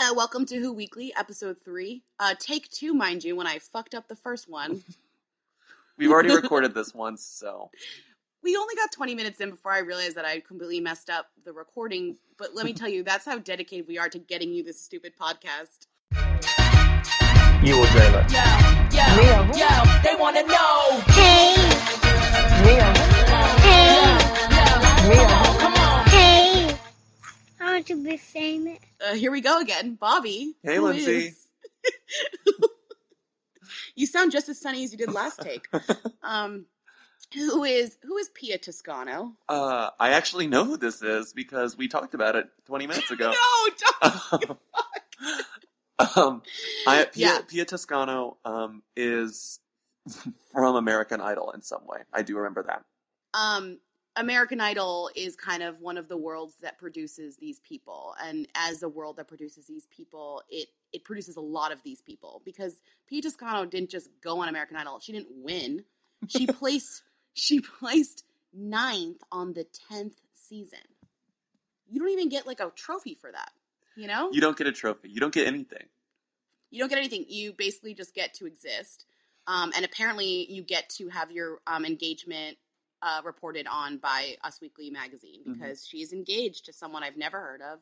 Uh, welcome to Who Weekly, episode three. Uh, take two, mind you, when I fucked up the first one. We've already recorded this once, so we only got 20 minutes in before I realized that I completely messed up the recording. But let me tell you, that's how dedicated we are to getting you this stupid podcast. You or Jayla? Yo, yo, Mia. yo, they wanna know. Hey, Yo, Mia, yo, to be famous. Uh, here we go again. Bobby. Hey, Lindsay. you sound just as sunny as you did last take. Um, who is who is Pia Toscano? uh, I actually know who this is because we talked about it 20 minutes ago. No, don't. um, I, Pia, Yeah. Pia Toscano um, is from American Idol in some way. I do remember that. um American Idol is kind of one of the worlds that produces these people and as a world that produces these people it it produces a lot of these people because Pia Toscano didn't just go on American Idol she didn't win she placed she placed ninth on the 10th season you don't even get like a trophy for that you know You don't get a trophy. You don't get anything. you don't get anything. You basically just get to exist. Um, and apparently, you get to have your um, engagement uh, reported on by Us Weekly magazine Mhm. because she's engaged to someone I've never heard of.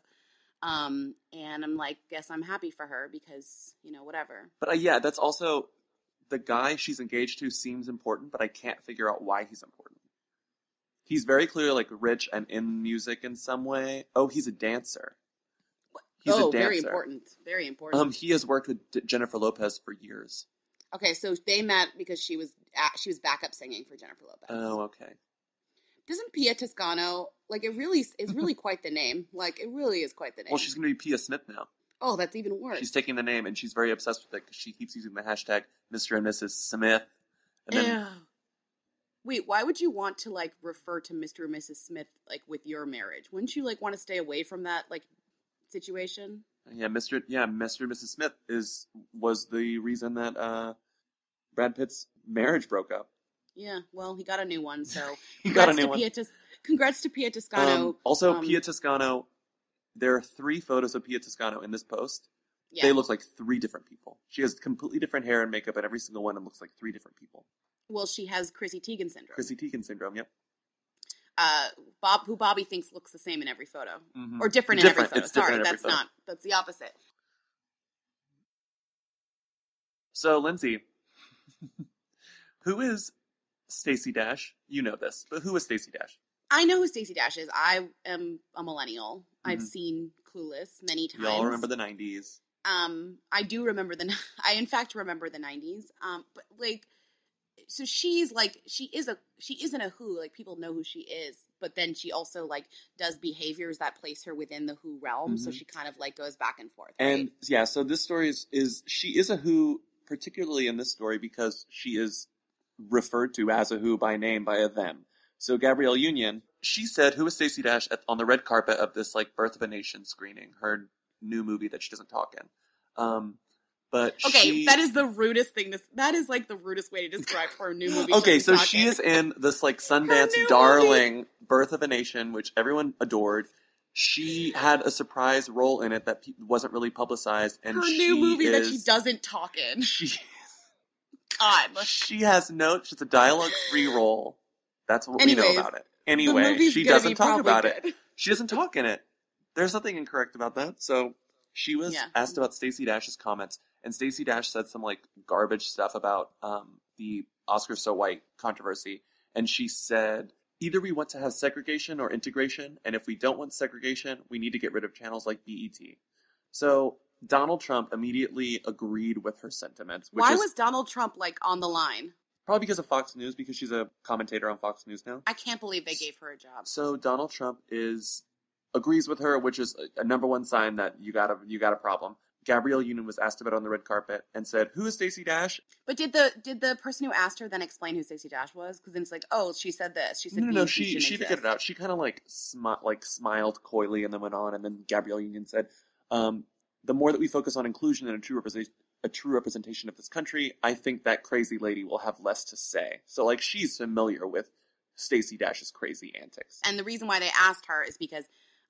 Um, and I'm like, guess I'm happy for her because you know whatever. But uh, yeah, that's also the guy she's engaged to seems important, but I can't figure out why he's important. He's very clearly like rich and in music in some way. Oh, he's a dancer. He's oh, a dancer. very important, very important. Um, he has worked with D- Jennifer Lopez for years. okay, so they met because she was she was backup singing for Jennifer Lopez. Oh, okay. Doesn't Pia Toscano like it? Really is really quite the name. Like it really is quite the name. Well, she's going to be Pia Smith now. oh, that's even worse. She's taking the name, and she's very obsessed with it because she keeps using the hashtag Mr. and Mrs. Smith. And then Ew. Wait, why would you want to like refer to Mr. and Mrs. Smith like with your marriage? Wouldn't you like want to stay away from that like situation? yeah, Mr. Yeah, Mr. and Mrs. Smith is was the reason that uh, Brad Pitt's marriage broke up. Yeah, well, he got a new one, so He got a new to one. Pia Tos- congrats to Pia Toscano. Um, also, um, Pia Toscano. There are three photos of Pia Toscano in this post. yeah. They look like three different people. She has completely different hair and makeup, and every single one them looks like three different people. well, she has Chrissy Teigen syndrome. Chrissy Teigen syndrome. Yep. uh, Bob, who Bobby thinks looks the same in every photo, Mhm. or different, in every photo. It's Sorry, every that's photo. not. That's the opposite. So, Lindsay, who is Stacey Dash? You know this, but who is Stacey Dash? I know who Stacey Dash is. I am a millennial. I've Mhm. seen Clueless many times. Y'all remember the '90s? um i do remember the i in fact remember the 90s um but like so she's like she is a she isn't a who like people know who she is but then she also like does behaviors that place her within the who realm so Mhm. she kind of like goes back and forth And right? yeah, so this story is, is she is a Who, particularly in this story because she is referred to as a Who by name by a them. So Gabrielle Union, she said, "Who is Stacey Dash?" At, on the red carpet of this like Birth of a Nation screening, her new movie that she doesn't talk in. Um, but okay she, that is the rudest thing to that is like the rudest way to describe her new movie okay. So she is in this like Sundance darling Birth of a Nation, which everyone adored. She had a surprise role in it that pe- wasn't really publicized, and her she new movie that she doesn't talk in She god she has no. She's a dialogue free role. That's what we know about it. Anyway, she doesn't talk about it. She doesn't talk in it. There's nothing incorrect about that. So she was Yeah. asked about Stacey Dash's comments, and Stacey Dash said some like garbage stuff about um, the Oscar so white controversy, and she said either we want to have segregation or integration, and if we don't want segregation, we need to get rid of channels like BET. So Donald Trump immediately agreed with her sentiments. Which why is was donald trump like on the line probably because of Fox News, because she's a commentator on Fox News now. i can't believe they gave her a job So Donald Trump is agrees with her, which is a, a number one sign that you got a you got a problem. Gabrielle Union was asked about on the red carpet and said, "Who is Stacey Dash?" But did the did the person who asked her then explain who Stacey Dash was? Because then it's like, oh, she said this. She said No, no, no. She she figured it out. She kind of like smi- like smiled coyly and then went on. And then Gabrielle Union said, um, "The more that we focus on inclusion and a true representation." A true representation of this country, I think that crazy lady will have less to say. So, like, she's familiar with Stacey Dash's crazy antics. And the reason why they asked her is because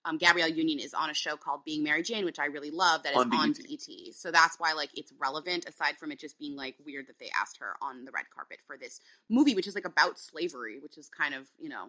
um, Gabrielle Union is on a show called Being Mary Jane, which I really love. That is On on, BET. So that's why like it's relevant. Aside from it just being like weird that they asked her on the red carpet for this movie, which is like about slavery, which is kind of you know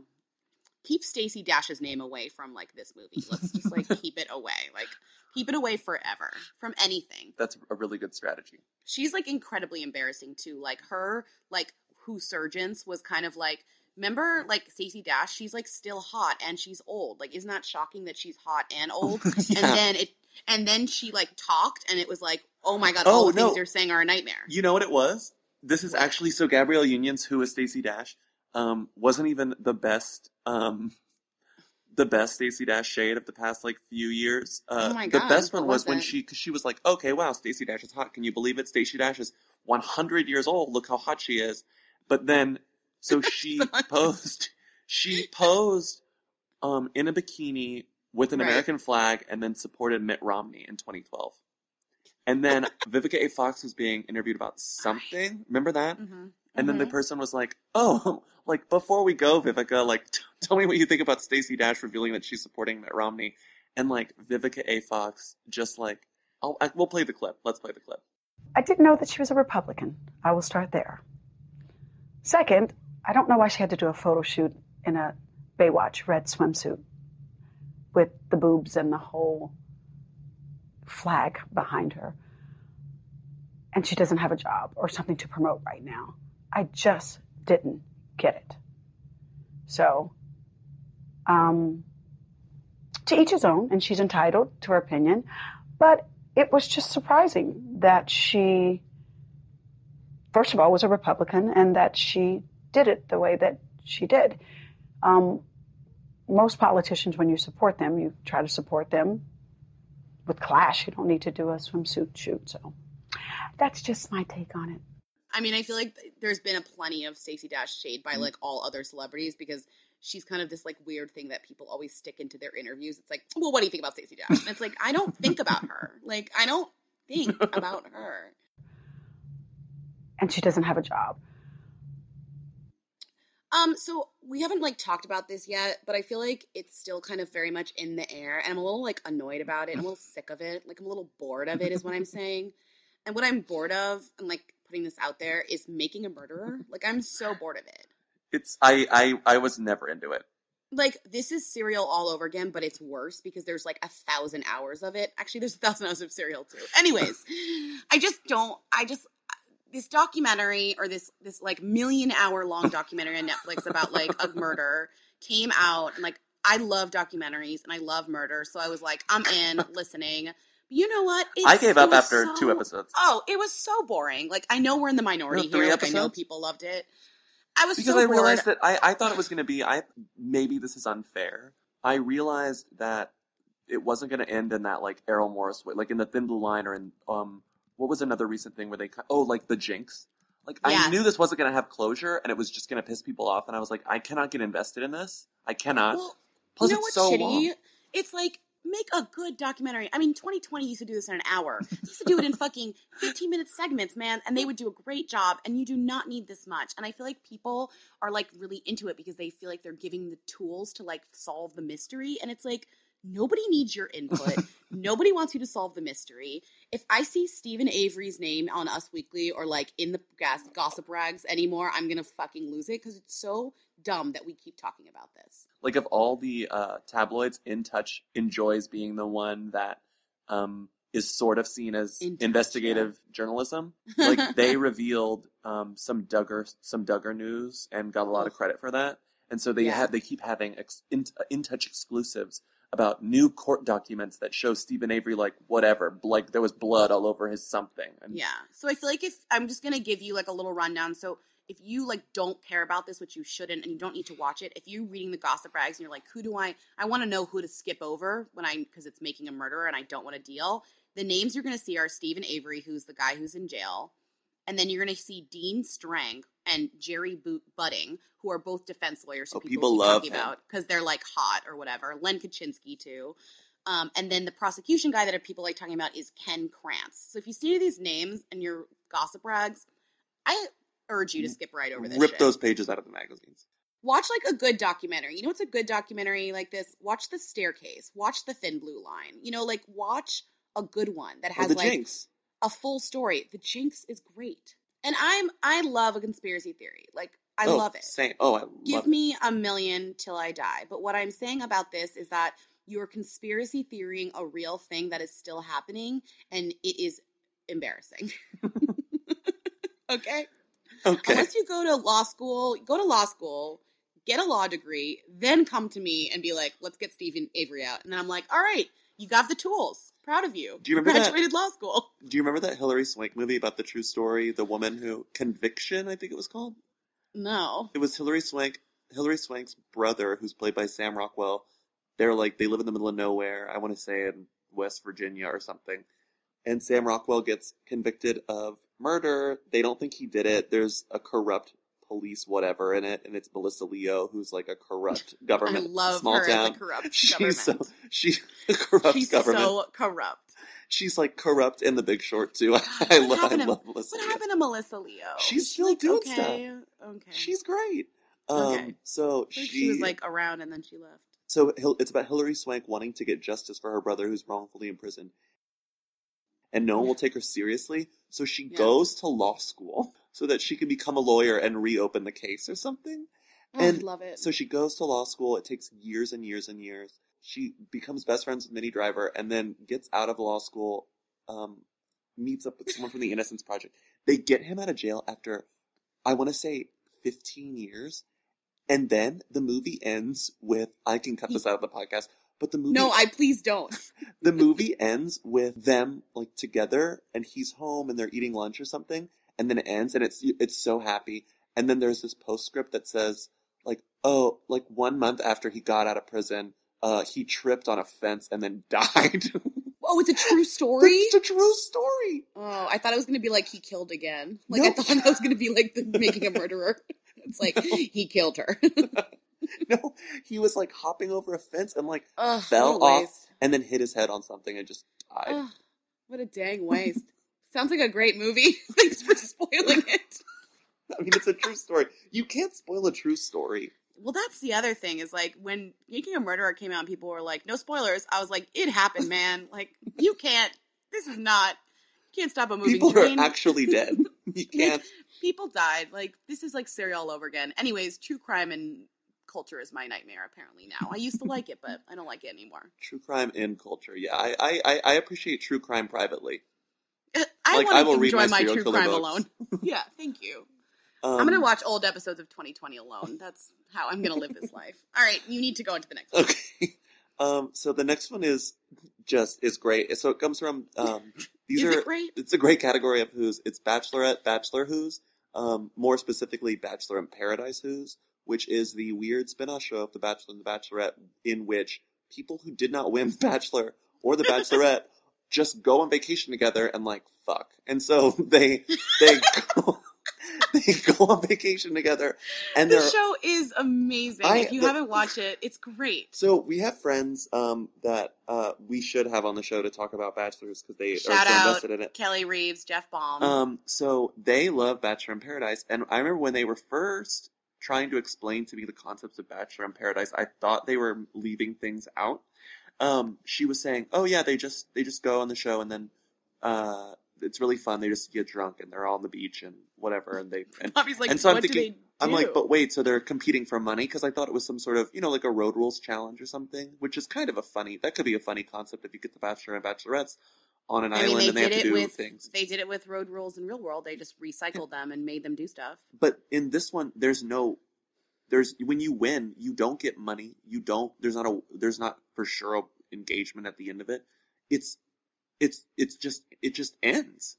keep Stacey Dash's name away from like this movie. Let's just like keep it away, like keep it away forever from anything That's a really good strategy. she's like incredibly embarrassing too. Like her, like who surgeons was kind of like remember like Stacey Dash. She's like still hot and she's old. Like isn't that shocking that she's hot and old? Yeah. And then it and then she like talked and it was like oh my god, Oh, all the things you're saying are a nightmare. You know what it was? This is actually so Gabrielle Unions, who is Stacey Dash, um, wasn't even the best, um, the best Stacey Dash shade of the past like few years. Uh, Oh my God, the best one was, was when she, cause she was like, okay, wow, Stacey Dash is hot. Can you believe it? Stacey Dash is 100 years old. Look how hot she is. But then, so she posed, she posed, um, in a bikini with an Right. American flag and then supported Mitt Romney in 2012. And then Vivica A. Fox was being interviewed about something. Remember that? Mhm. And then the Mhm. person was like, "Oh, like before we go, Vivica, like t- tell me what you think about Stacey Dash revealing that she's supporting Mitt Romney." And like Vivica A. Fox, just like, I'll, I, we'll play the clip. Let's play the clip. I didn't know that she was a Republican. I will start there. Second, I don't know why she had to do a photo shoot in a Baywatch red swimsuit with the boobs and the whole flag behind her. And she doesn't have a job or something to promote right now. I just didn't get it. So, um, to each his own, and she's entitled to her opinion. But it was just surprising that she, first of all, was a Republican and that she did it the way that she did. Um, most politicians, when you support them, you try to support them with class. You don't need to do a swimsuit shoot. So that's just my take on it. I mean, I feel like there's been a plenty of Stacey Dash shade by like all other celebrities because she's kind of this like weird thing that people always stick into their interviews. It's like, well, what do you think about Stacey Dash? And it's like, I don't think about her. Like, I don't think about her. And she doesn't have a job. Um, so we haven't like talked about this yet, but I feel like it's still kind of very much in the air, and I'm a little like annoyed about it. I'm a little sick of it. Like I'm a little bored of it, is what I'm saying. And what I'm bored of, and like putting this out there, is making a murderer. Like I'm so bored of it. It's I I I was never into it. Like this is serial all over again, but it's worse because there's like a thousand hours of it. Actually, there's a thousand hours of serial too. Anyways, I just don't. I just this documentary or this this like million hour long documentary on Netflix about like a murder came out and like I love documentaries and I love murder, so I was like, I'm in listening. You know what? It's, I gave up after so- two episodes Oh, it was so boring. Like I know we're in the minority No, here. Like I know people loved it. I was because so I bored. realized that I I thought it was going to be I maybe this is unfair. I realized that it wasn't going to end in that like Errol Morris way, like in the Thin Blue Line or in um what was another recent thing where they oh like the Jinx. Like I knew this wasn't going to have closure and it was just going to piss people off and I was like I cannot get invested in this. I cannot. Well, Plus you know it's what's so shitty? long. It's like make a good documentary. I mean, 2020 used to do this in an hour. They used to do it in fucking 15 minute segments, man, and they would do a great job. And you do not need this much. And I feel like people are like really into it because they feel like they're giving the tools to like solve the mystery. And it's like nobody needs your input. nobody wants you to solve the mystery. If I see Steven Avery's name on Us Weekly or like in the gas- gossip rags anymore, I'm gonna fucking lose it because it's so dumb that we keep talking about this. like of all the uh, tabloids, In Touch enjoys being the one that um, is sort of seen as In Touch, investigative journalism. Like they revealed um, some Duggar some Duggar news and got a lot of credit for that. And so they Yeah. have they keep having ex- in, in touch exclusives about new court documents that show Steven Avery like whatever like there was blood all over his something. And Yeah. So I feel like if I'm just gonna give you like a little rundown. So if you like don't care about this, which you shouldn't, and you don't need to watch it, if you're reading the gossip rags and you're like, who do I? I want to know who to skip over when I because it's making a murderer and I don't want to deal. The names you're gonna see are Steven Avery, who's the guy who's in jail, and then you're gonna see Dean Strang and Jerry Boot Budding, who are both defense lawyers. Who Oh, people, people love about because they're like hot or whatever. Len Kachinsky too. Um, and then the prosecution guy that people like talking about is Ken Kratz. So if you see these names and your gossip rags, I urge you to skip right over this. rip shit. those pages out of the magazines. watch like a good documentary. You know what's a good documentary like this? Watch The Staircase. Watch The Thin Blue Line. You know, like watch a good one that has the like Jinx. A full story. The Jinx is great. And I'm I love a conspiracy theory. Like I oh, love it. Same. Oh, I Give me a million till I die. But what I'm saying about this is that you're conspiracy theorying a real thing that is still happening and it is embarrassing. okay? Okay. Unless you go to law school, go to law school, get a law degree, then come to me and be like, let's get Steven Avery out. And then I'm like, all right, you got the tools. Proud of you. Do you remember that- Graduated law school. Do you remember that Hilary Swank movie about the true story? The woman who Conviction, I think it was called. No. It was Hilary Swank. Hilary Swank's brother, who's played by Sam Rockwell. They're like they live in the middle of nowhere. I want to say in West Virginia or something. And Sam Rockwell gets convicted of murder. They don't think he did it. There's a corrupt police whatever in it, and it's Melissa Leo, who's like a corrupt government. I love small her town. as a corrupt She's government. so she's a corrupt She's government. so corrupt. She's like corrupt in The Big Short too. I, love, I happened to- love Melissa. What Leo. happened to Melissa Leo? She's still doing stuff. okay, Okay. She's great. Um, Okay. So I think she, she was like around and then she left. so Hil- it's about Hilary Swank wanting to get justice for her brother who's wrongfully imprisoned, and no one will take her seriously. So she Yeah. goes to law school so that she can become a lawyer and reopen the case or something. Oh, And love it. So she goes to law school. It takes years and years and years. She becomes best friends with Minnie Driver and then gets out of law school, um, meets up with someone from the Innocence Project. They get him out of jail after, I want to say, 15 years. And then the movie ends with, I can cut this out of the podcast, but the movie, no, I please don't. the movie ends with them like together and he's home and they're eating lunch or something and then it ends and it's it's so happy and then there's this postscript that says like oh like one month after he got out of prison uh he tripped on a fence and then died Oh, it's a true story. it's a true story Oh, I thought it was gonna be like he killed again. Like I thought that was gonna be like the making a murderer. It's like he killed her. no he was like hopping over a fence and like Ugh, Fell off. and then hit his head on something and just died Ugh, what a dang waste. Sounds like a great movie. Thanks for spoiling it. i mean it's a true story you can't spoil a true story Well, that's the other thing is like when Making a Murderer came out and people were like, no spoilers. I was like, it happened, man. Like, you can't, this is not, you can't stop a moving people train. are actually dead you can't people died. Like, this is like serial all over again. Anyways, true crime and culture is my nightmare apparently now. I used to like it, but I don't like it anymore. True crime in culture. Yeah, I, I, I- I appreciate true crime privately. I Like, want will to read enjoy my my true crime books. alone. yeah, thank you. Um, I'm gonna watch old episodes of 2020 alone. That's how I'm gonna live this life. All right, you need to go into the next one. Okay. Um, so the next one is just is great. So it comes from um, these Is are it great? it's a great category of who's. It's Bachelorette, Bachelor Who's. Um, more specifically, Bachelor in Paradise Who's, which is the weird spin-off show of The Bachelor and the Bachelorette, in which people who did not win Bachelor or The Bachelorette just go on vacation together and like fuck. And so they they go, they go on vacation together, and The show is amazing. I- if you the- haven't watched it, it's great. So we have friends um, that uh, we should have on the show to talk about bachelors because they Shout are so invested in it. Kelly Reeves, Jeff Baum. Um, so they love Bachelor in Paradise, and I remember when they were first trying to explain to me the concepts of Bachelor in Paradise, I thought they were leaving things out. Um, she was saying, "Oh yeah, they just they just go on the show and then uh, it's really fun. They just get drunk and they're all on the beach and whatever, and they and Bobby's like, and so I'm thinking- do they do? I'm like, but wait, so they're competing for money? Because I thought it was some sort of, you know, like a road rules challenge or something, which is kind of a funny, that could be a funny concept if you get the Bachelor and Bachelorettes on an I mean, island they and they have to do with things. they did it with Road Rules in Real World. They just recycled them and made them do stuff. But in this one, there's no, there's, when you win, you don't get money. You don't, there's not a, there's not for sure a engagement at the end of it. It's, it's, it's just, it just ends.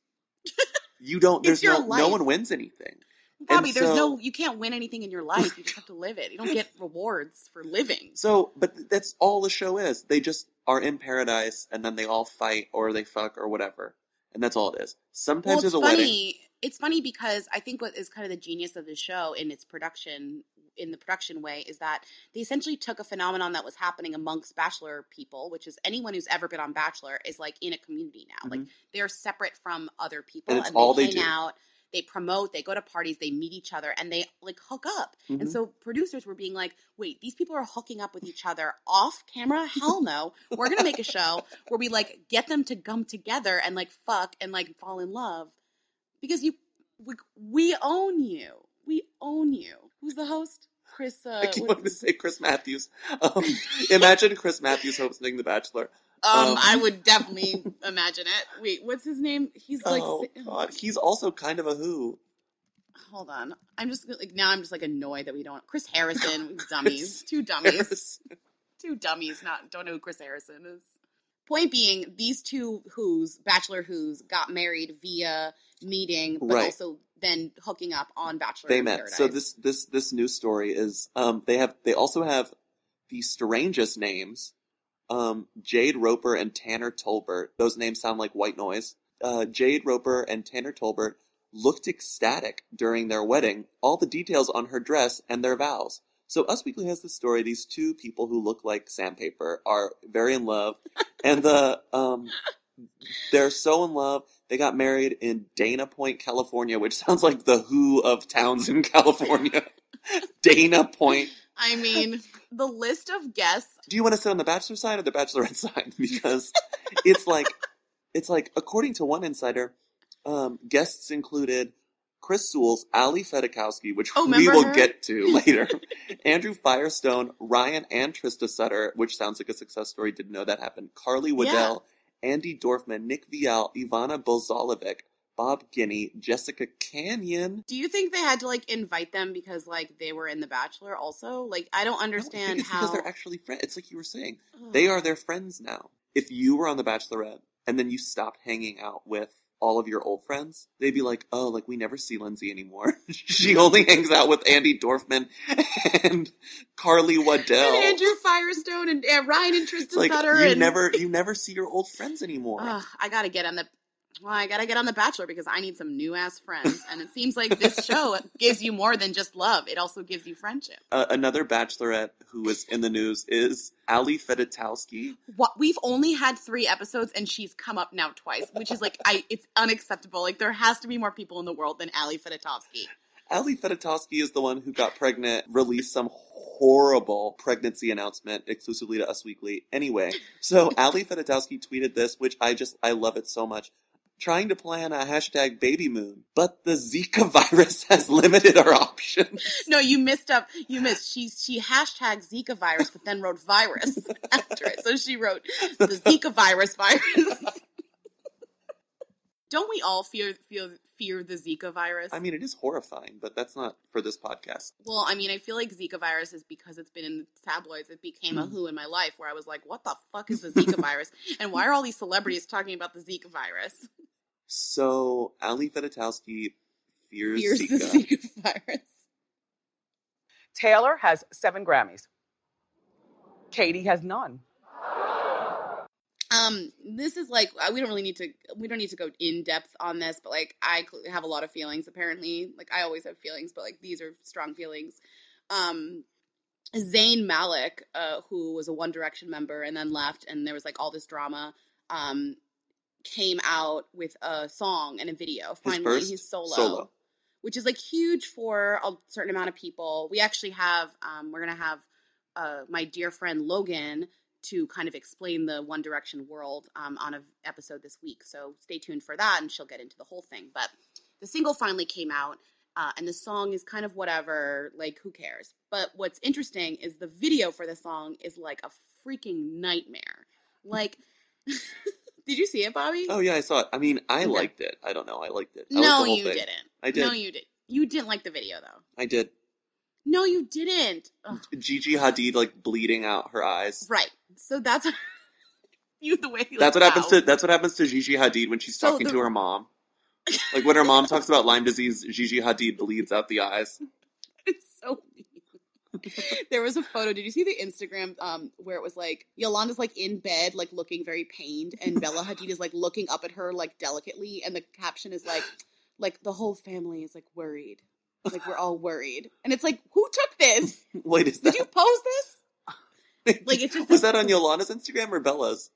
You don't, there's your no, no one wins anything. Bobby, there's no you can't win anything in your life. You just have to live it. You don't get rewards for living. So, but that's all the show is. They just are in paradise and then they all fight or they fuck or whatever. And that's all it is. Sometimes Well, it's there's a funny. wedding. It's funny because I think what is kind of the genius of the show in its production, in the production way, is that they essentially took a phenomenon that was happening amongst Bachelor people, which is anyone who's ever been on Bachelor is like in a community now. Like they're separate from other people Mm-hmm. And it's and all they they hang do. out. they promote, they go to parties, they meet each other, and they like hook up. And Mhm. so producers were being like, wait, these people are hooking up with each other off camera? Hell no. We're gonna make a show where we like get them to come together and like fuck and like fall in love. Because you we, we own you. We own you. Who's the host? Chris uh I keep wanting to say Chris Matthews. Um, imagine Chris Matthews hosting The Bachelor. Um, Um, I would definitely imagine it. Wait, what's his name? He's like, oh God, he's also kind of a who. hold on. I'm just like now. I'm just like annoyed that we don't. Chris Harrison, dummies, two dummies, two dummies. Not don't know who Chris Harrison is. Point being, these two who's Bachelor who's got married via meeting, but Right. also then hooking up on Bachelor. they met. Paradise. So this this this news story is um they have they also have the strangest names. Um, Jade Roper and Tanner Tolbert. Those names sound like white noise. Uh, Jade Roper and Tanner Tolbert looked ecstatic during their wedding. All the details on her dress and their vows. So Us Weekly has the story. These two people who look like sandpaper are very in love, and the um, they're so in love. They got married in Dana Point, California, which sounds like the Who of towns in California. Dana Point. I mean, the list of guests. Do you want to sit on the bachelor side or the bachelorette side? Because it's like, it's like according to one insider, um, guests included Chris Soules, Ali Fedotowsky, which Oh, we will her? get to later, Andrew Firestone, Ryan and Trista Sutter, which sounds like a success story. Didn't know that happened. Carly Waddell, Andi Dorfman, Nick Viall, Ivana Bozalovic, Bob Guiney, Jessica Canyon. Do you think they had to like invite them because like they were in The Bachelor also? Like I don't understand think it's how because they're actually friends. It's like you were saying. Ugh. They are their friends now. If you were on The Bachelorette and then you stopped hanging out with all of your old friends, they'd be like, oh, like we never see Lindsay anymore. she only hangs out with Andi Dorfman and Carly Waddell. and Andrew Firestone and, and Ryan and Tristan it's like Sutter you and never you never see your old friends anymore. Ugh, I gotta get on the. Well, I gotta get on the Bachelor because I need some new ass friends, and it seems like this show gives you more than just love; it also gives you friendship. Uh, another Bachelorette who is in the news is Ali Fedotowsky. What we've only had three episodes, and she's come up now twice, which is like I. It's unacceptable. Like there has to be more people in the world than Ali Fedotowsky. Ali Fedotowsky is the one who got pregnant, released some horrible pregnancy announcement exclusively to Us Weekly. Anyway, so Ali Fedotowsky tweeted this, which I just, I love it so much. Trying to plan a hashtag baby moon, but the Zika virus has limited our options. No, you missed up. You missed. She she hashtag Zika virus, but then wrote virus after it. So she wrote the Zika virus virus. Don't we all fear fear fear the Zika virus? I mean, it is horrifying, but that's not for this podcast. Well, I mean, I feel like Zika virus is because it's been in the tabloids. It became a Mm. who in my life where I was like, "What the fuck is the Zika virus?" And why are all these celebrities talking about the Zika virus? So Ali Fedotowsky fears, Fears Zika. the Zika virus. Taylor has seven Grammys. Katie has none. Um, this is like uh, we don't really need to we don't need to go in depth on this, but like I have a lot of feelings. Apparently, like I always have feelings, but like these are strong feelings. Um, Zayn Malik, uh, who was a One Direction member and then left, and there was like all this drama. Um, came out with a song and a video. Finally, first he's solo, solo. which is like huge for a certain amount of people. We actually have um, we're gonna have uh, my dear friend Logan to kind of explain the One Direction world um, on an episode this week. So stay tuned for that, and she'll get into the whole thing. But the single finally came out, uh, and the song is kind of whatever. Like, who cares? But what's interesting is the video for the song is like a freaking nightmare. Like, did you see it, Bobby? Oh yeah, I saw it. I mean, I Okay. liked it. I don't know. I liked it. I no, whole you thing. didn't. I did. No, you did. You didn't like the video though. I did. No, you didn't. Ugh. Gigi Hadid like bleeding out her eyes. Right. So that's you the way. That's what like, happens to that's what happens to Gigi Hadid when she's So talking the- to her mom. Like when her mom talks about Lyme disease, Gigi Hadid bleeds out the eyes. It's so there was a photo. Did you see the Instagram um where it was like Yolanda's like in bed, like looking very pained, and Bella Hadid is like looking up at her like delicately, and the caption is like like the whole family is like worried. Like we're all worried. And it's like, who took this? Wait, is Did that you post this? like, it's just was that on Yolanda's Instagram or Bella's?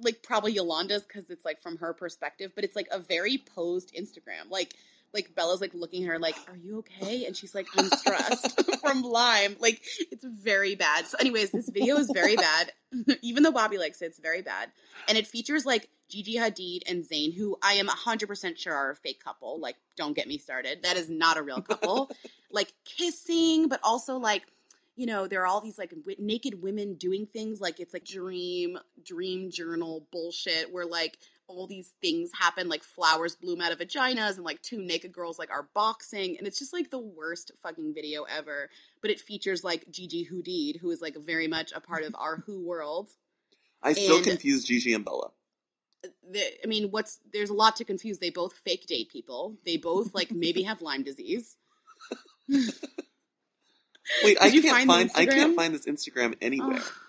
Like probably Yolanda's because it's like from her perspective, but it's like a very posed Instagram. Like like Bella's like looking at her like, "Are you okay?" And she's like, "I'm stressed from Lyme." Like it's very bad. So, anyways, this video is very bad. Even though Bobby likes it, it's very bad, and it features like Gigi Hadid and Zayn, who I am hundred percent sure are a fake couple. Like, don't get me started. That is not a real couple. like kissing, but also like you know, there are all these like w- naked women doing things like it's like dream, dream journal bullshit where like all these things happen, like flowers bloom out of vaginas and like two naked girls like are boxing. And it's just like the worst fucking video ever. But it features like Gigi Hadid, who is like very much a part of our Who world. I still And- confuse Gigi and Bella. The, I mean, what's there's a lot to confuse. They both fake date people. They both like maybe have Lyme disease. Wait, I Did you can't find find, I can't find this Instagram anywhere. Oh.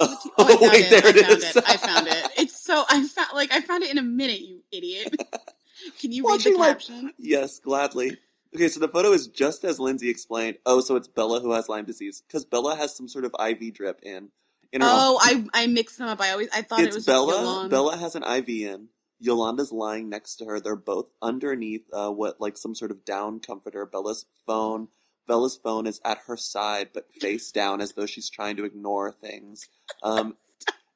Oh, Oh, I found wait, it. there I it found is. it. I found it. It's so I found like I found it in a minute, you idiot. Can you read Watching the my- caption? Yes, gladly. Okay, so the photo is just as Lindsay explained. Oh, so it's Bella who has Lyme disease because Bella has some sort of IV drip in. in her Oh, I I mixed them up. I always I thought it it's was Bella. just Bella has an IV in. Yolanda's lying next to her. They're both underneath uh, what like some sort of down comforter. Bella's phone. Bella's phone is at her side, but face down, as though she's trying to ignore things. Um,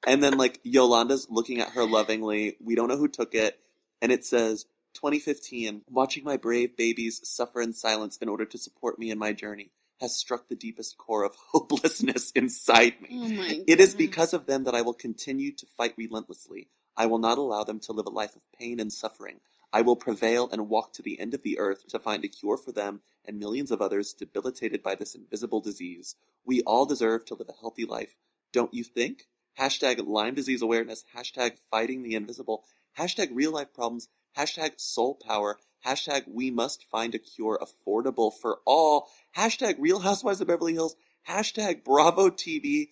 and then like Yolanda's looking at her lovingly. We don't know who took it, and it says 2015. Watching my brave babies suffer in silence in order to support me in my journey has struck the deepest core of hopelessness inside me. Oh It is because of them that I will continue to fight relentlessly. I will not allow them to live a life of pain and suffering. I will prevail and walk to the end of the earth to find a cure for them and millions of others debilitated by this invisible disease. We all deserve to live a healthy life, don't you think? Hashtag Lyme disease awareness, hashtag fighting the invisible, hashtag real life problems, hashtag soul power, hashtag we must find a cure affordable for all, hashtag real housewives of Beverly Hills, hashtag Bravo TV,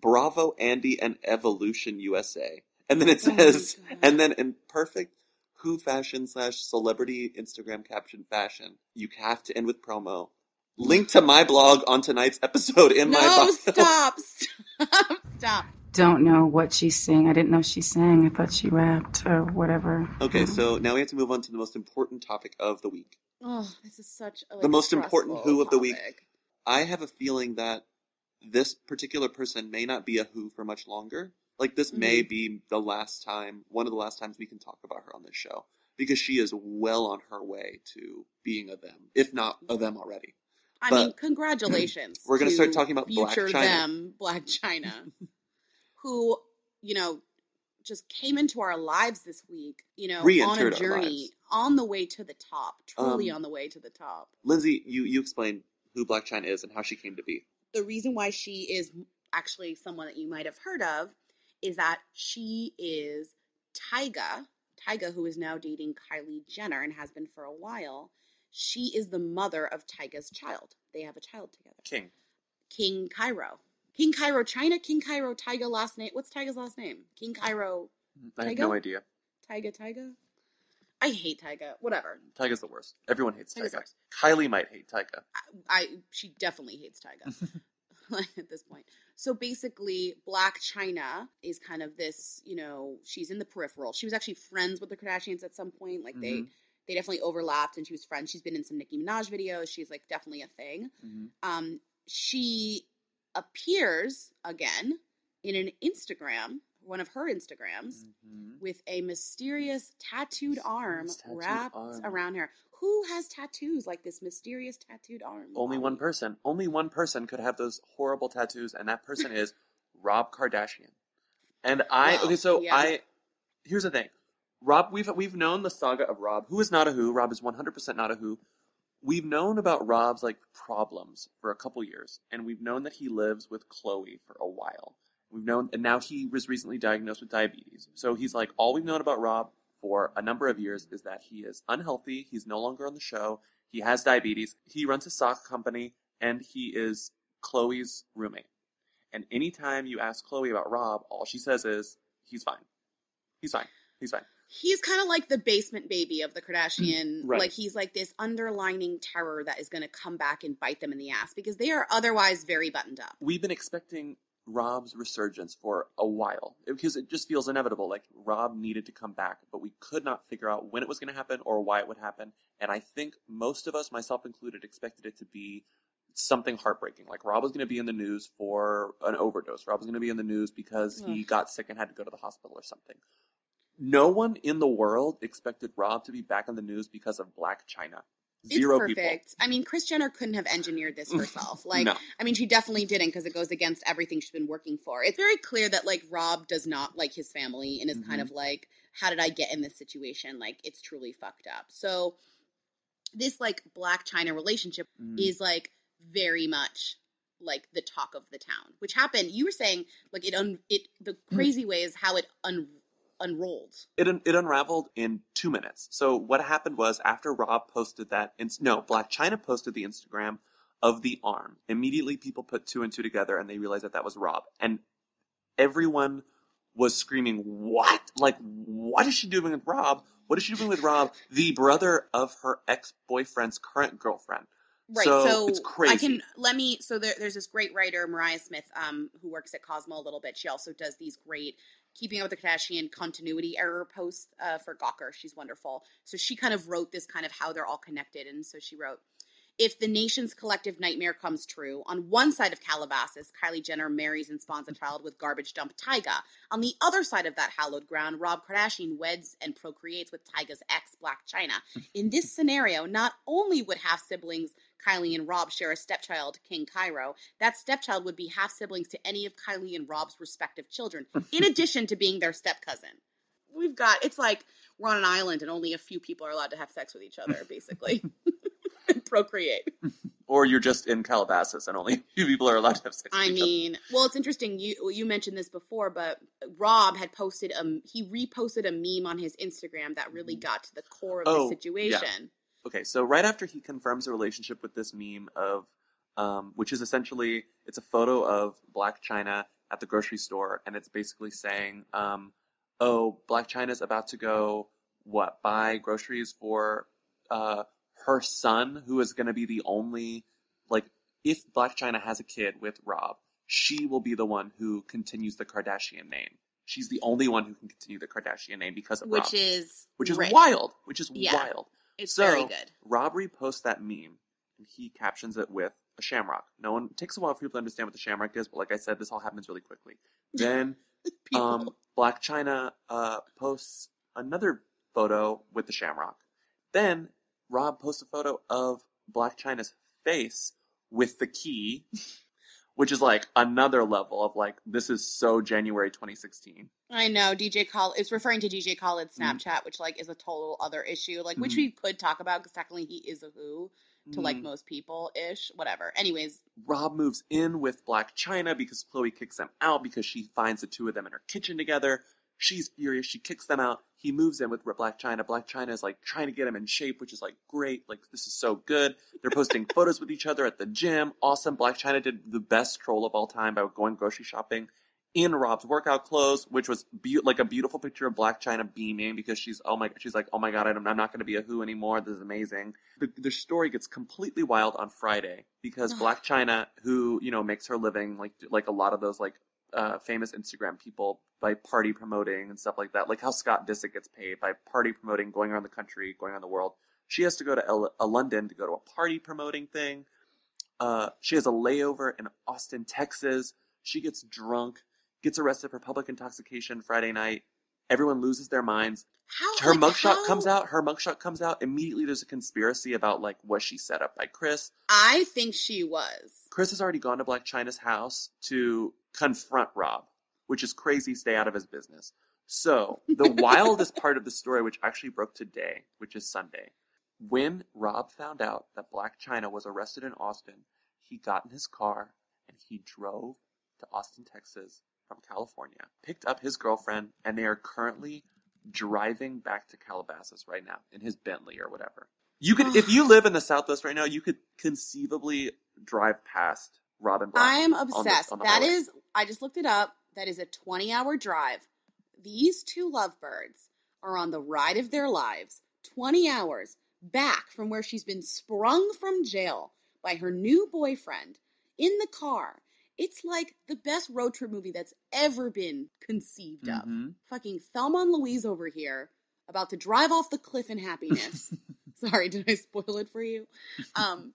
Bravo Andy and Evolution USA. And then it Oh says, God. and then in perfect Who fashion slash celebrity Instagram caption fashion, you have to end with promo. Link to my blog on tonight's episode in my no, bio. stop, stop, stop. Don't know what she's sang. I didn't know she sang. I thought she rapped or whatever. Okay, mm. so now we have to move on to the most important topic of the week. Oh, this is such a like, The most important stressful Who of the week. I have a feeling that this particular person may not be a Who for much longer. Like this may be the last time, one of the last times we can talk about her on this show because she is well on her way to being a them, if not a them already. I But- mean, congratulations. We're gonna start talking about Black future China. them, Blac Chyna, who you know just came into our lives this week. You know, on a journey, on the way to the top, truly Um, on the way to the top. Lindsay, you you explain who Blac Chyna is and how she came to be. the reason why she is actually someone that you might have heard of is that she is Tyga. Tyga, who is now dating Kylie Jenner and has been for a while. She is the mother of Tyga's child. They have a child together. King. King Cairo. King Cairo China, King Cairo Tyga last name. What's Tyga's last name? King Cairo I have no idea. Tyga Tyga? I hate Tyga. Whatever. Tyga's the worst. Everyone hates Tyga's Tyga. worst. Kylie might hate Tyga. I, I she definitely hates Tyga at this point. So basically, Blac Chyna is kind of this, you know, she's in the peripheral. She was actually friends with the Kardashians at some point. Like they Mhm. they definitely overlapped, and she was friends. She's been in some Nicki Minaj videos. She's like definitely a thing. Mhm. Um, she appears again in an Instagram, one of her Instagrams, Mhm. with a mysterious tattooed arm tattooed wrapped arm. around her. Who has tattoos like this mysterious tattooed arm? Only one person. Only one person could have those horrible tattoos, and that person is Rob Kardashian. And I okay, so yeah. I here's the thing. Rob, we've we've known the saga of Rob, who is not a who. Rob is one hundred percent not a who. We've known about Rob's like problems for a couple years, and we've known that he lives with Khloé for a while. We've known, and now he was recently diagnosed with diabetes. So he's like, all we've known about Rob for a number of years is that he is unhealthy. He's no longer on the show. He has diabetes. He runs a sock company, and he is Khloé's roommate. And anytime you ask Khloé about Rob, all she says is, he's fine. He's fine. He's fine. he's kind of like the basement baby of the Kardashian. Right. Like he's like this underlining terror that is going to come back and bite them in the ass because they are otherwise very buttoned up. We've been expecting Rob's resurgence for a while because it just feels inevitable. Like Rob needed to come back, but we could not figure out when it was going to happen or why it would happen. And I think most of us, myself included, expected it to be something heartbreaking. Like Rob was going to be in the news for an overdose. Rob was going to be in the news because he got sick and had to go to the hospital or something. No one in the world expected Rob to be back in the news because of Blac Chyna. Zero it's people. perfect. I mean, Kris Jenner couldn't have engineered this herself. Like, No. I mean, she definitely didn't because it goes against everything she's been working for. It's very clear that like Rob does not like his family and is kind Mhm. of like, how did I get in this situation? Like, it's truly fucked up. So, this like Blac Chyna relationship Mm. is like very much like the talk of the town, which happened. You were saying like it un it the crazy way is how it un unrolled. it un- it unraveled in two minutes. So what happened was after Rob posted that, ins- no, Blac Chyna posted the Instagram of the arm. Immediately, people put two and two together and they realized that that was Rob, and everyone was screaming, "What? Like, what is she doing with Rob? What is she doing with Rob, the brother of her ex boyfriend's current girlfriend?" Right. So, So, it's crazy. I can let me. So there, there's this great writer, Mariah Smith, um, who works at Cosmo a little bit. She also does these great Keeping Up with the Kardashian continuity error post uh, for Gawker. She's wonderful. So she kind of wrote this kind of how they're all connected, and so she wrote. If the nation's collective nightmare comes true, on one side of Calabasas, Kylie Jenner marries and spawns a child with garbage dump Tyga. On the other side of that hallowed ground, Rob Kardashian weds and procreates with Tyga's ex, Blac Chyna. In this scenario, not only would half siblings Kylie and Rob share a stepchild, King Cairo, that stepchild would be half siblings to any of Kylie and Rob's respective children, in addition to being their step cousin. We've got it's like we're on an island and only a few people are allowed to have sex with each other, basically. and procreate. or you're just in Calabasas and only a few people are allowed to have sex. with I each other. mean, well, it's interesting. You you mentioned this before, but Rob had posted a he reposted a meme on his Instagram that really mm. got to the core of Oh, the situation. Okay, so right after he confirms a relationship with this meme of, um, which is essentially it's a photo of Blac Chyna at the grocery store, and it's basically saying, um, "Oh, Blac Chyna's about to go what buy groceries for uh, her son, who is going to be the only like if Blac Chyna has a kid with Rob, she will be the one who continues the Kardashian name. She's the only one who can continue the Kardashian name because of Which Rob, is which is right. wild, which is Yeah. wild." It's so, very good. Rob reposts that meme and he captions it with a shamrock. No one it takes a while for people to understand what the shamrock is, but like I said, this all happens really quickly. Then um, Blac Chyna uh, posts another photo with the shamrock. Then Rob posts a photo of Blac Chyna's face with the key, which is like another level of like this is so January 2016. I know DJ Khaled. It's referring to DJ Khaled's Mhm. Snapchat, which like is a total other issue, like which Mhm. we could talk about because technically he is a who to like Mm. most people ish. Whatever. Anyways, Rob moves in with Blac Chyna because Khloé kicks them out because she finds the two of them in her kitchen together. She's furious. She kicks them out. He moves in with Blac Chyna. Blac Chyna is like trying to get him in shape, which is like great. Like this is so good. They're posting photos with each other at the gym. Awesome. Blac Chyna did the best troll of all time by going grocery shopping in Rob's workout clothes, which was be- like a beautiful picture of Blac Chyna beaming because she's oh my she's like oh my god I'm, I'm not going to be a who anymore. This is amazing. The, the story gets completely wild on Friday because Blac Chyna, who you know makes her living like like a lot of those like uh, famous Instagram people by party promoting and stuff like that, like how Scott Disick gets paid by party promoting, going around the country, going around the world. She has to go to L- uh, London to go to a party promoting thing. Uh, she has a layover in Austin, Texas. She gets drunk, gets arrested for public intoxication Friday night. Everyone loses their minds. how Her like, mugshot how- comes out. Her mugshot comes out. Immediately, there's a conspiracy about like was she set up by Kris? I think she was. Kris has already gone to Blac Chyna's house to confront Rob, which is crazy. Stay out of his business. So the wildest part of the story, which actually broke today, which is Sunday, when Rob found out that Blac Chyna was arrested in Austin, he got in his car and he drove to Austin, Texas from California, picked up his girlfriend, and they are currently driving back to Calabasas right now in his Bentley or whatever. You could, if you live in the Southwest right now, you could conceivably drive past Robin Black. I am obsessed. the That highway. is, I just looked it up. That is a 20 hour drive. These two lovebirds are on the ride of their lives, 20 hours back from where she's been sprung from jail by her new boyfriend in the car. It's like the best road trip movie that's ever been conceived of. Mhm. Fucking Thelma and Louise over here, about to drive off the cliff in happiness. Sorry, did I spoil it for you? Um,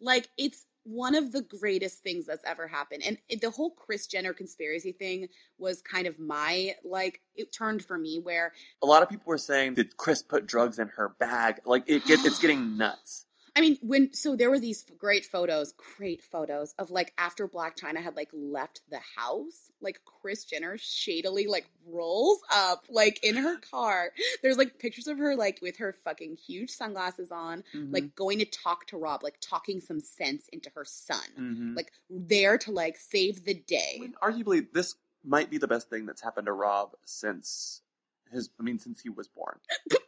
like it's one of the greatest things that's ever happened, and it, the whole Kris Jenner conspiracy thing was kind of my like it turned for me where A lot of people were saying, did Kris put drugs in her bag? Like it get, it's getting nuts. I mean, when so there were these great photos, great photos of like after Blac Chyna had like left the house, like Kris Jenner shadily like rolls up like in her car. There's like pictures of her like with her fucking huge sunglasses on, Mhm. like going to talk to Rob, like talking some sense into her son, Mhm. like there to like save the I day. mean, arguably, this might be the best thing that's happened to Rob since his. I mean, since he was born.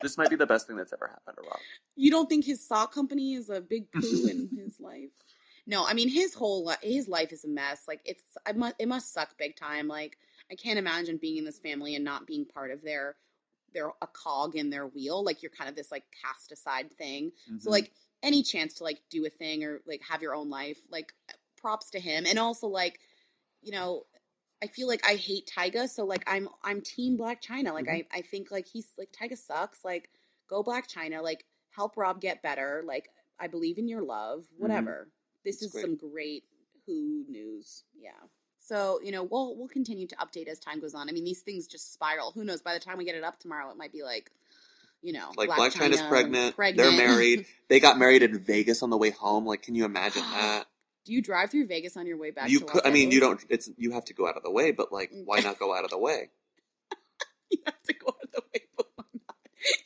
this might be the best thing that's ever happened to Rob. You don't think his sock company is a big poo in his life? No, I mean his whole li- his life is a mess. Like it's I must it must suck big time. Like I can't imagine being in this family and not being part of their they're a cog in their wheel. Like you're kind of this like cast aside thing. So Mhm. like any chance to like do a thing or like have your own life, like props to him. And also like, you know, I feel like I hate Tyga, so like I'm I'm team Blac Chyna. Like Mhm. I I think like he's like Tyga sucks. Like go Blac Chyna. Like help Rob get better. Like I believe in your love. Whatever. This Mm-hmm. It's is great. some great Who news. Yeah. So you know we'll we'll continue to update as time goes on. I mean these things just spiral. Who knows? By the time we get it up tomorrow, it might be like, you know, Like Black, China's China, pregnant, pregnant. They're married. They got married in Vegas on the way home. Like, can you imagine that? Do you drive through Vegas on your way back? you to could. I mean, you don't. It's you have to go out of the way, but like, why not go out of the way? you have to go out of the way, but why not?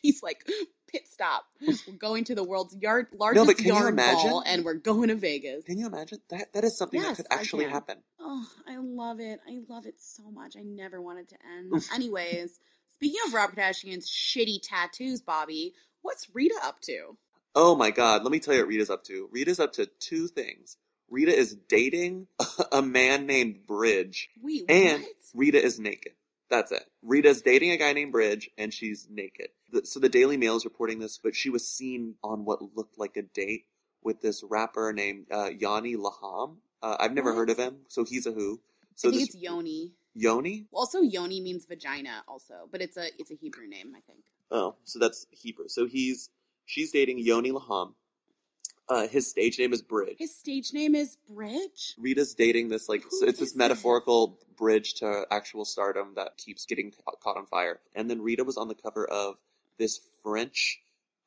He's like, pit stop. We're going to the world's yard largest you yard imagine? ball, and we're going to Vegas. Can you imagine that? That is something Yes, that could actually happen. Oh, I love it. I love it so much. I never want it to end. Anyways, speaking of Rob Kardashian's shitty tattoos, Bobby, what's Rita up to? Oh my god, let me tell you what Rita's up to. Rita's up to two things. Rita is dating a man named Bridge, Wait, and what? Rita is naked. That's it. Rita's dating a guy named Bridge, and she's naked. So the Daily Mail is reporting this, but she was seen on what looked like a date with this rapper named uh, Yanni Laham. Uh, I've never What? heard of him, so he's a who. So I think this it's Yoni. Yoni. Also, Yoni means vagina, also, but it's a it's a Hebrew name, I think. Oh, so that's Hebrew. So he's she's dating Yoni Laham. Uh, his stage name is Bridge. His stage name is Bridge. Rita's dating this like so it's this metaphorical bridge to actual stardom that keeps getting ca- caught on fire. And then Rita was on the cover of this French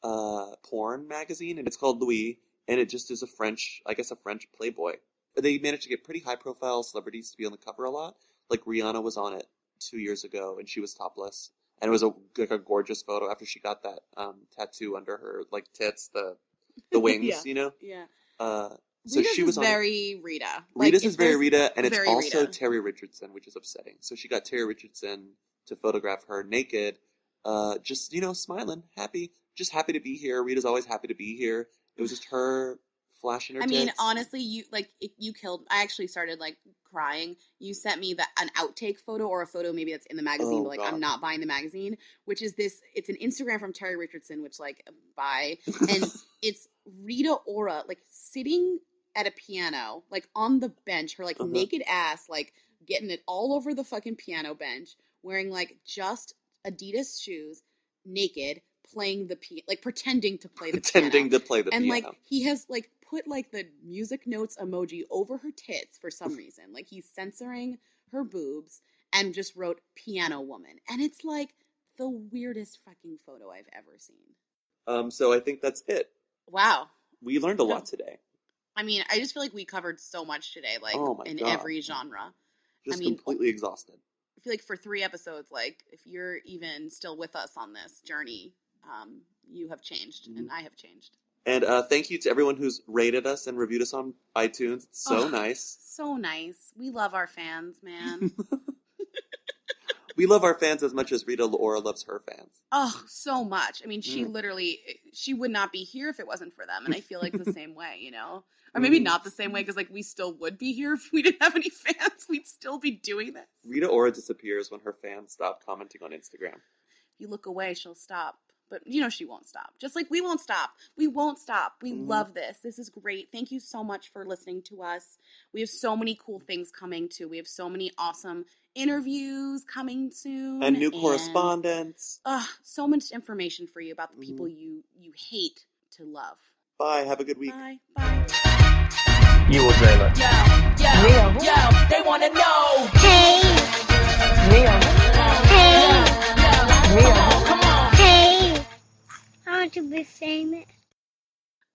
uh porn magazine and it's called Lui and it just is a French I guess a French Playboy. They managed to get pretty high profile celebrities to be on the cover a lot. Like Rihanna was on it 2 years ago and she was topless. And it was a like a gorgeous photo after she got that um tattoo under her like tits the the wings, Yeah. you know? Yeah. Uh so Rita's she was on very Rita. Like, Rita's is very Rita, and it's also Rita. Terry Richardson, which is upsetting. So she got Terry Richardson to photograph her naked, uh, just you know, smiling, happy, just happy to be here. Rita's always happy to be here. It was just her flashing her. I mean, honestly, you like it, you killed. I actually started like crying. You sent me the an outtake photo or a photo maybe that's in the magazine, Oh, but like God. I'm not buying the magazine. Which is this? It's an Instagram from Terry Richardson, which like buy, and it's Rita Ora like sitting at a piano, like on the bench, her like Uh-huh. naked ass, like getting it all over the fucking piano bench, wearing like just Adidas shoes, naked, playing the piano, like pretending to play the piano pretending to play the and piano. like he has like put like the music notes emoji over her tits for some reason like he's censoring her boobs and just wrote piano woman and it's like the weirdest fucking photo i've ever seen um, so I think that's it. wow We learned a lot today. i mean i just feel like we covered so much today like Oh my in God. every genre Just mean- completely exhausted. i feel like for three episodes like if you're even still with us on this journey um you have changed Mm-hmm. and i have changed And uh, thank you to everyone who's rated us and reviewed us on iTunes. It's so Oh. nice. so nice we love our fans man We love our fans as much as Rita Ora loves her fans. Oh, so much. I mean, she Mm. literally she would not be here if it wasn't for them, and I feel like the same way, you know, or maybe Mhm. not the same way because like we still would be here if we didn't have any fans. We'd still be doing this. Rita Ora disappears when her fans stop commenting on Instagram. If you look away, she'll stop. But you know she won't stop. Just like we won't stop. We won't stop. We Mhm. love this. This is great. Thank you so much for listening to us. We have so many cool things coming too. We have so many awesome interviews coming soon. And new correspondence. Ugh, so much information for you about the Mhm. people you you hate to love. Bye. Have a good week. Bye. Bye. You or Jalen? Yo, yo, Real. yo, they wanna know. Hey, Real. hey, Real. Come on. Want to be famous.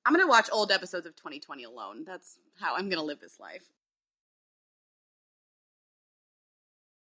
I'm gonna watch old episodes of 2020 alone. That's how I'm gonna live this life.